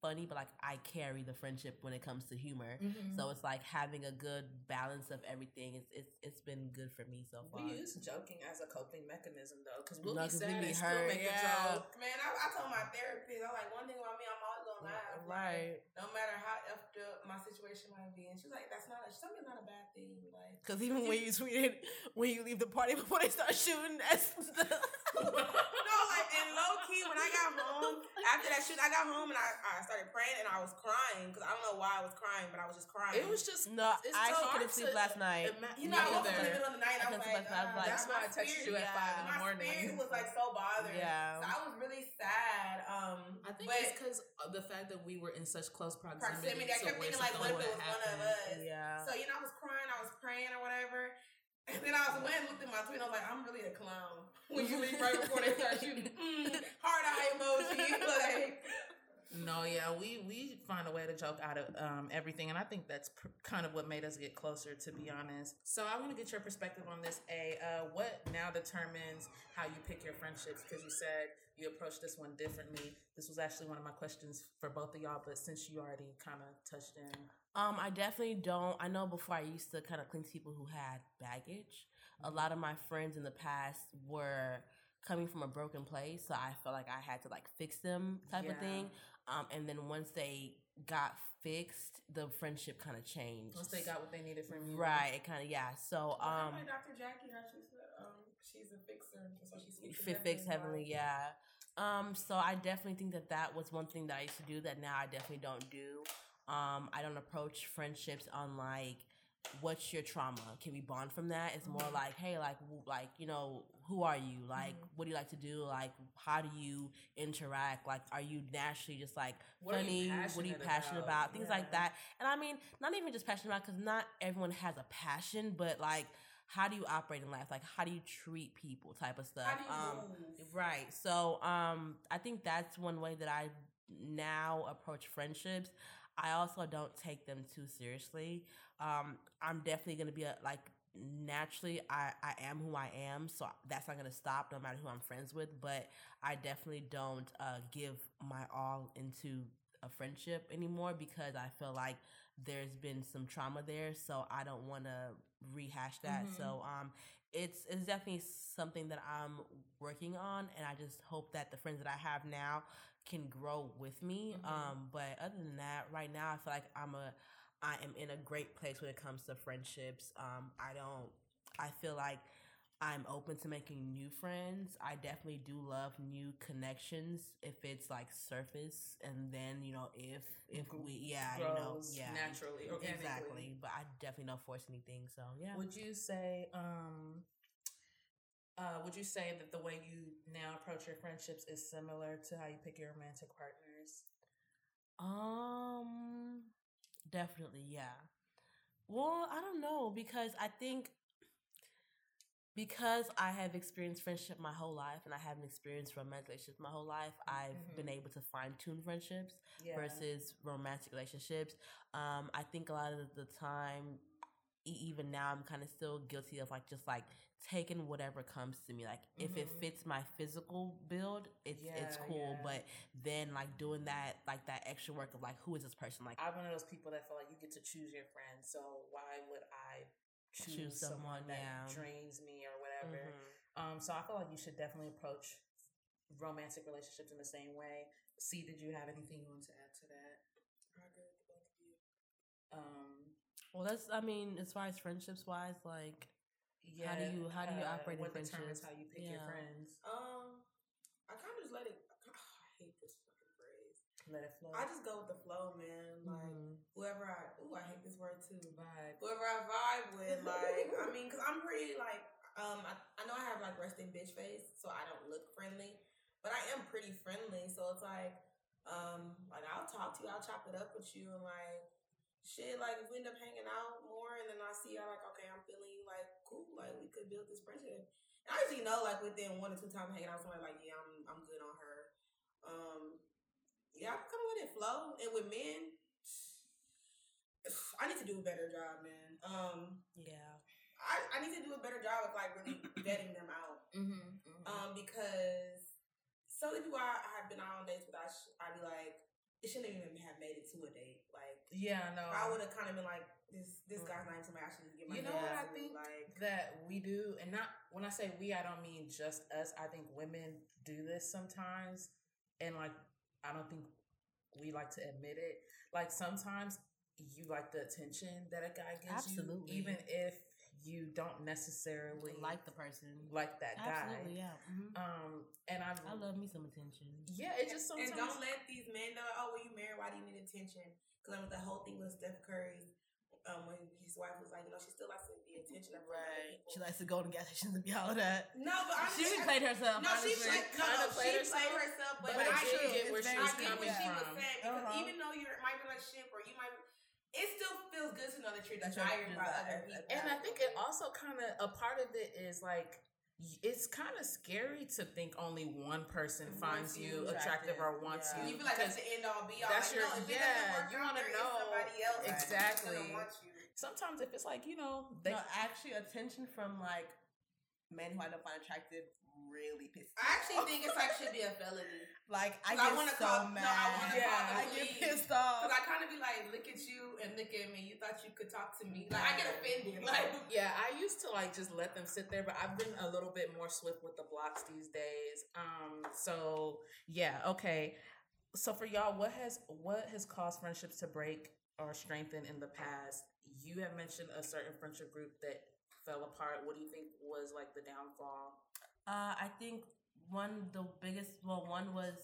funny, but like I carry the friendship when it comes to humor. Mhm. So it's like having a good balance of everything. It's it's it's been good for me so far. We use joking as a coping mechanism though, because we'll No, be 'cause sad we be still make yeah. a joke. Man, I, I told my therapist, I'm like, one thing about me, I'm always gonna laugh. Like, right. no matter how effed up my situation might be. And she's like, that's not a, something's not a bad thing. Like, Because even when you tweeted when you leave the party before they start shooting, that's the, no, like, and low key, when I got home, after that shoot, I got home and I, I started praying and I was crying because I don't know why I was crying, but I was just crying. It was just no. I so couldn't sleep to last night. ima- You know, I woke up in the middle of the night. I I was like, sleep last night. I was uh, like- That's why I my texted you at five in the My morning. spirit was like so bothered. Yeah. So I was really sad. Um, I think but it's because the fact that we were in such close proximity. proximity. I kept thinking like, what if it was one of us? Yeah. So you know, I was crying, I was praying or whatever, and then I was went and looked at my tweet. and I was like, I'm really a clown. When you leave right before they start shooting, mm, hard eye emoji, like. No, yeah, we we find a way to joke out of um, everything, and I think that's pr- kind of what made us get closer, to be honest. So I want to get your perspective on this. A, uh, what now determines how you pick your friendships? Because you said you approached this one differently. This was actually one of my questions for both of y'all, but since you already kind of touched in, Um, I definitely don't. I know before I used to kind of cling to people who had baggage. A lot of my friends in the past were coming from a broken place, so I felt like I had to like fix them type of thing. Um, and then once they got fixed, the friendship kind of changed. once they got what they needed from you, right, it kind of yeah. So um, like Dr. Jackie, how she said, um, she's a fixer, so she's fit fix heavenly yeah um so i definitely think that that was one thing that i used to do that now i definitely don't do um i don't approach friendships on like what's your trauma can we bond from that it's more Mhm. like hey like like you know who are you like Mhm. what do you like to do like how do you interact like are you naturally just like What funny you what are you passionate about? about, things like that and i mean not even just passionate about because not everyone has a passion but like how do you operate in life like how do you treat people type of stuff How do you um move? Right. So um I think that's one way that I now approach friendships. I also don't take them too seriously. Um I'm definitely going to be a, like naturally I I am who I am, so that's not going to stop no matter who I'm friends with, but I definitely don't uh give my all into a friendship anymore because I feel like there's been some trauma there, so I don't want to rehash that. Mhm. So um it's it's definitely something that I'm working on, and I just hope that the friends that I have now can grow with me. Mhm. Um, but other than that, right now I feel like I'm a I am in a great place when it comes to friendships. Um, I don't. I feel like I'm open to making new friends. I definitely do love new connections if it's like surface, and then you know if if we yeah you know yeah naturally, exactly. But I definitely don't force anything. So yeah. Would you say, um, uh, would you say that the way you now approach your friendships is similar to how you pick your romantic partners? Um, definitely, yeah. Well, I don't know because I think because I have experienced friendship my whole life and I haven't experienced romantic relationships my whole life, I've been able to fine tune friendships Yeah. versus romantic relationships. Um, I think a lot of the time, even now, I'm kind of still guilty of like just like taking whatever comes to me. Like mm-hmm. if it mm-hmm. fits my physical build, it's yeah, it's cool. Yeah. But then like doing that like that extra work of like who is this person? Like I'm one of those people that feel like you get to choose your friends. So why would I choose, choose someone, someone, that yeah. drains me or whatever? Mm-hmm. Um so I feel like you should definitely approach romantic relationships in the same way. See, did you have anything you want to add to that? Um well that's I mean, as far as friendships wise, like how do you- how do you operate in what friendships? how you pick your Yeah. friends? Um, I kind of just let it. I hate this fucking phrase. Let it flow. I just go with the flow, man. Like mhm. whoever I. Ooh, I hate this word too. vibe. Whoever I vibe with, like I mean, cause I'm pretty like um I, I know I have like resting bitch face, so I don't look friendly, but I am pretty friendly. So it's like um like I'll talk to you, I'll chop it up with you, and like shit, like if we end up hanging out more, and then I see I like okay, I'm feeling you, like cool, like we could build this friendship. And I usually know like within one or two times hanging out with somebody, like yeah, I'm I'm good on her. Um, yeah, I come with it flow, and with men. I need to do a better job, man. Um, Yeah. I, I need to do a better job of like really vetting them out. Mm-hmm. Um, because so the people I, I have been out on dates with, I sh- I'd be like, it shouldn't even have made it to a date. Like, yeah, no. I would have kind of been like, this this guy's not even somebody I should get my You know what I gas think? Like, that we do, and not when I say we, I don't mean just us. I think women do this sometimes, and like I don't think we like to admit it. Like sometimes you like the attention that a guy gives Absolutely. you, even if you don't necessarily Like the person. like that guy. Absolutely. Yeah. mhm. Um, and I, I love me some attention. yeah, it just and sometimes don't let these men know, oh, well, you married, why do you need attention? Because I mean, the whole thing with Steph Curry, um, when his wife was like, you know, she still likes to the attention of other people. She likes to go to gas stations and be all of that. no, but She honestly, even I- played herself. No, she honestly. played, no, Kinda no, played she herself, played herself, but, but I I did get get where she was get what coming she was from. saying because Uh-huh. even though you might be like ship or you might, it still feels good to know that you're desired by other people. And I think it also kind of a part of it is like y- it's kind of scary to think only one person Wants finds you you attractive or wants yeah. you. you feel like because that's the end all be all. that's like, your- no, if yeah, work you wanna know somebody else exactly. you. sometimes if it's like you know they no, actually, attention from like men who I don't find attractive really pisses. me I actually off. think it's like should be a felony. like I I wanna so call- no. I wanna call the I get pissed off. Cause I kind of be like, look at you and look at me. You thought you could talk to me. Like I get offended. Like yeah i used to like just let them sit there but i've been a little bit more swift with the blocks these days um so yeah okay so for y'all what has what has caused friendships to break or strengthen in the past you have mentioned a certain friendship group that fell apart what do you think was like the downfall Uh, I think one the biggest well one was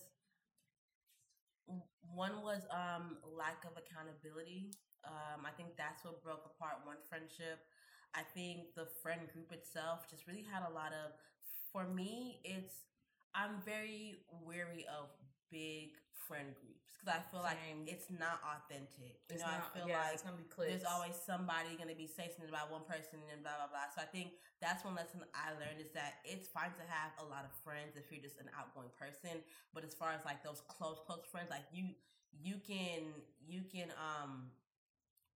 one was um lack of accountability. Um, I think that's what broke apart one friendship. I think the friend group itself just really had a lot of. For me, it's I'm very wary of big friend groups because I feel Same. like it's not authentic. You It's know, not- I feel yeah, like it's gonna be clicks. there's always somebody going to be saying something about one person and blah blah blah. So I think that's one lesson I learned is that it's fine to have a lot of friends if you're just an outgoing person, but as far as like those close close friends, like you you can you can um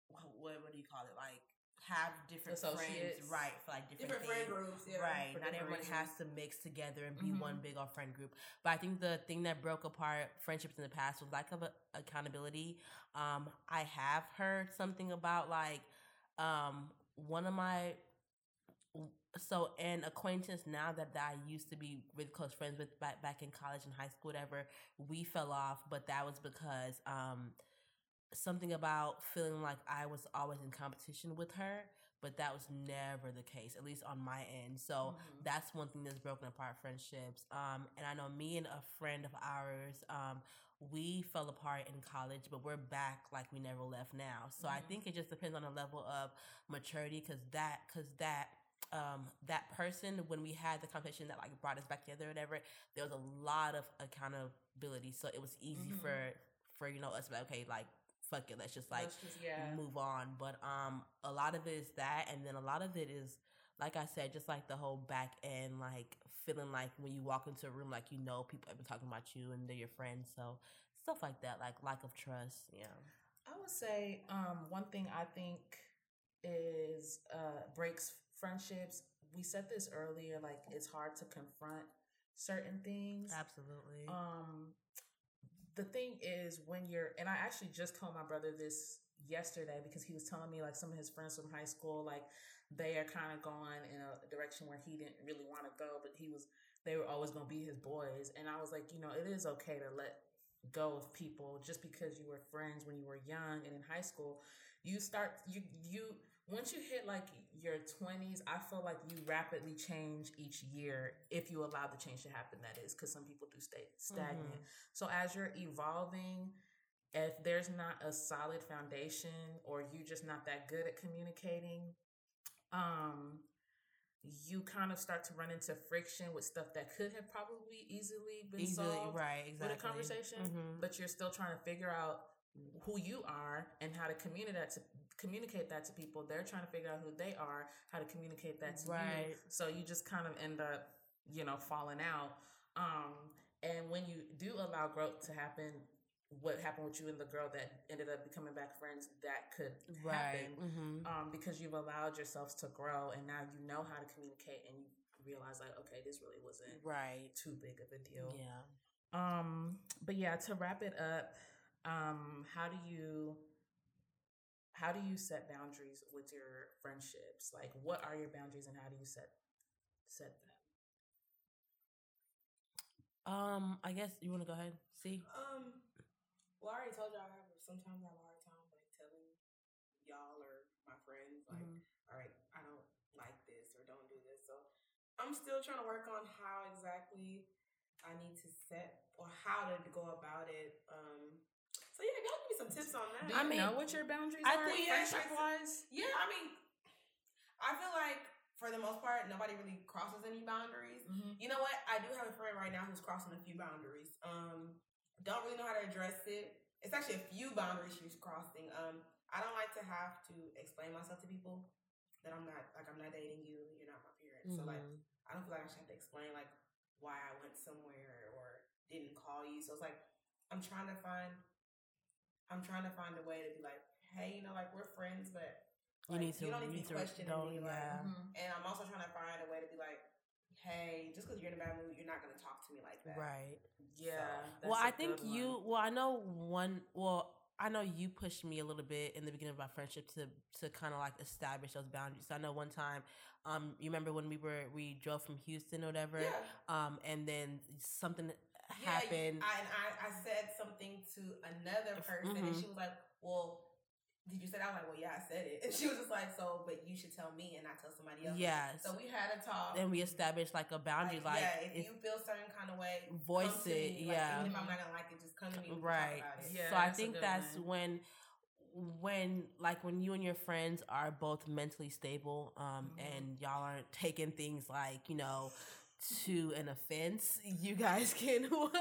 what what, what do you call it like have different Associates. friends right for like different, different friend groups. Yeah. Right. Not everyone has to mix together and be Mhm. one big old friend group. But I think the thing that broke apart friendships in the past was lack of a- accountability. Um, I have heard something about like um, one of my so an acquaintance now that, that I used to be really close friends with back back in college and high school, whatever, we fell off, but that was because um something about feeling like I was always in competition with her, but that was never the case, at least on my end. So Mhm. that's one thing that's broken apart friendships. Um, and I know me and a friend of ours, um, we fell apart in college, but we're back like we never left now. So I Mhm. think it just depends on the level of maturity, because that, because that. Um, that person when we had the competition that like brought us back together or whatever there was a lot of accountability so it was easy Mhm. for for you know us like, okay like fuck it let's just like Let's just, yeah move on. But um, a lot of it is that, and then a lot of it is, like I said, just like the whole back end, like feeling like when you walk into a room, like you know people have been talking about you and they're your friends. So stuff like that, like lack of trust. Yeah. I would say um, one thing I think is uh, breaks friendships. We said this earlier, like it's hard to confront certain things. Absolutely. Um, the thing is when you're, and I actually just told my brother this yesterday because he was telling me like some of his friends from high school, like they are kind of going in a direction where he didn't really want to go, but he was, they were always going to be his boys. And I was like, you know, it is okay to let go of people just because you were friends when you were young and in high school. You start you you once you hit like your 20s, I feel like you rapidly change each year if you allow the change to happen. That is because some people do stay stagnant. Mm-hmm. So as you're evolving, if there's not a solid foundation or you're just not that good at communicating, um, you kind of start to run into friction with stuff that could have probably easily been Easily, solved right? Exactly. with a conversation, Mhm. but you're still trying to figure out who you are and how to communicate that to communicate that to people. They're trying to figure out who they are, how to communicate that to Right. you. So you just kind of end up, you know, falling out. Um, and when you do allow growth to happen, what happened with you and the girl that ended up becoming back friends, that could Right. happen hmm um, because you've allowed yourselves to grow and now you know how to communicate and you realize like, okay, this really wasn't Right. too big of a deal. Yeah. Um, but yeah, to wrap it up, um, how do you how do you set boundaries with your friendships? Like what are your boundaries and how do you set set them? Um, I guess you want to go ahead. See. Um, well, I already told y'all I have sometimes I have a hard time like telling y'all or my friends like, Mhm. all right, I don't like this or don't do this. So I'm still trying to work on how exactly I need to set or how to go about it. Um, so yeah, y'all give me some tips on that. Do I you mean, know what your boundaries I are think- Yeah, friendship wise? Yeah, I mean, I feel like for the most part, nobody really crosses any boundaries. Mm-hmm. You know what? I do have a friend right now who's crossing a few boundaries. Um, don't really know how to address it. It's actually a few boundaries she's crossing. Um, I don't like to have to explain myself to people that I'm not like I'm not dating you. You're not my parents. So like Mhm. I don't feel like I should have to explain like why I went somewhere or didn't call you. So it's like I'm trying to find I'm trying to find a way to be like, hey, you know, like we're friends, but you like, need to. you don't you need need to be questioning Don't. me. Like, Yeah. Mm-hmm. and I'm also trying to find a way to be like, hey, just because you're in a bad mood, you're not gonna talk to me like that. Right. Yeah. well, I think you. one. Well, I know one. Well, I know you pushed me a little bit in the beginning of our friendship to to kind of like establish those boundaries. So I know one time, um, you remember when we were we drove from Houston or whatever, Yeah. um, and then something Yeah, happened. I, and I, I said something to another person, and Mhm. she was like, "Well, did you say that?" I was like, "Well, yeah, I said it." And she was just like, "So, but you should tell me and not tell somebody else." yes. So we had a talk. And we established like a boundary, like, yeah, if, if- you feel certain kind of way, Voice come to it, me. Like, yeah. even if I'm not gonna like it, just come to me. and right Talk about it. Yeah, so i think that's one. when when like when you and your friends are both mentally stable um Mhm. and y'all aren't taking things like you know to an offense you guys can what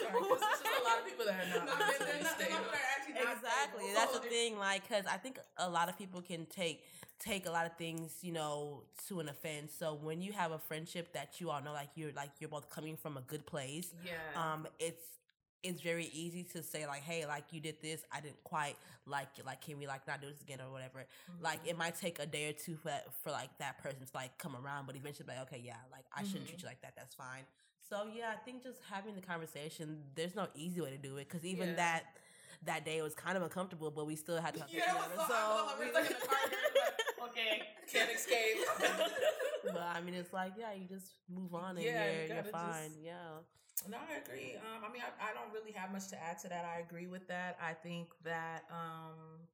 Sorry, 'cause there's just a lot of people that are not No, mentally they're not- they're stable. not actually not exactly stable. that's the thing like because i think a lot of people can take take a lot of things you know to an offense so when you have a friendship that you all know like you're like you're both coming from a good place Yeah. um it's it's very easy to say like hey like you did this i didn't quite like it like can we like not do this again or whatever like Mm-hmm. it might take a day or two for for like that person to like come around but eventually like okay yeah like i shouldn't Mhm. treat you like that that's fine so yeah i think just having the conversation there's no easy way to do it because even Yeah. that that day was kind of uncomfortable but we still had to talk Yeah, it was so, I felt like we in the car. and we were like, okay, Can't escape. but i mean it's like yeah you just move on and Yeah, you you're, you're fine just- yeah No, I agree. Um, I mean, I, I don't really have much to add to that. I agree with that. I think that um,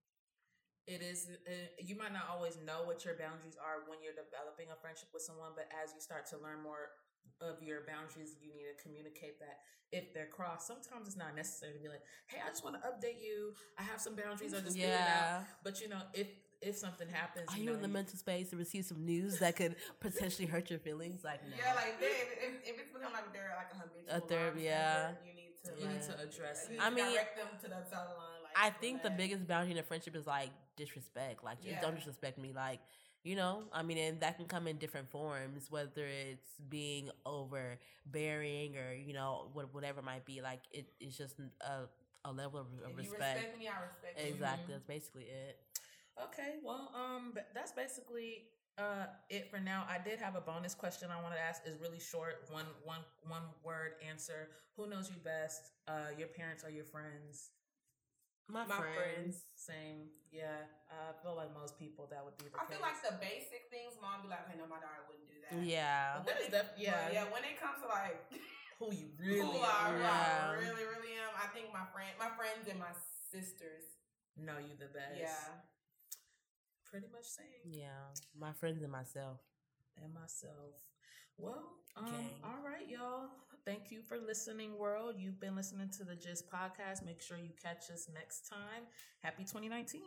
it is. Uh, you might not always know what your boundaries are when you're developing a friendship with someone, but as you start to learn more of your boundaries, you need to communicate that if they're crossed. Sometimes it's not necessary to be like, "Hey, I just want to update you. I have some boundaries. I just figured out." yeah But you know, if if something happens, Are you in the mental space to receive some news that could potentially hurt your feelings? Like, no. Yeah, like they, if, if it's become like they're like a habitual A ther- line yeah. you need to You need to address you it. I mean, direct them to the other line. Like, I think the biggest boundary in a friendship is like disrespect. Like, just don't disrespect me. Like, you know, I mean, and that can come in different forms, whether it's being overbearing or you know what whatever it might be. Like, it, it's just a a level of, of If you respect. respect me, I respect you. Exactly, Mhm. that's basically it. Okay, well, um, that's basically uh it for now. I did have a bonus question I wanted to ask. is really short, one one one word answer. Who knows you best? Uh, your parents or your friends? My, My friends. friends. Same, yeah. I feel like most people that would be the I case. feel like the basic things, mom be like, "Okay, no, my daughter wouldn't do that." Yeah. But when That is def- yeah. yeah. When it comes to like who you really Who are. I, who Yeah. I really, really am. I think my friend, my friends and my sisters. know you the best. Yeah. Pretty much same. Yeah, my friends and myself. And myself. Well, um, all right, y'all. Thank you for listening, world. You've been listening to the Gist podcast. Make sure you catch us next time. Happy 2019.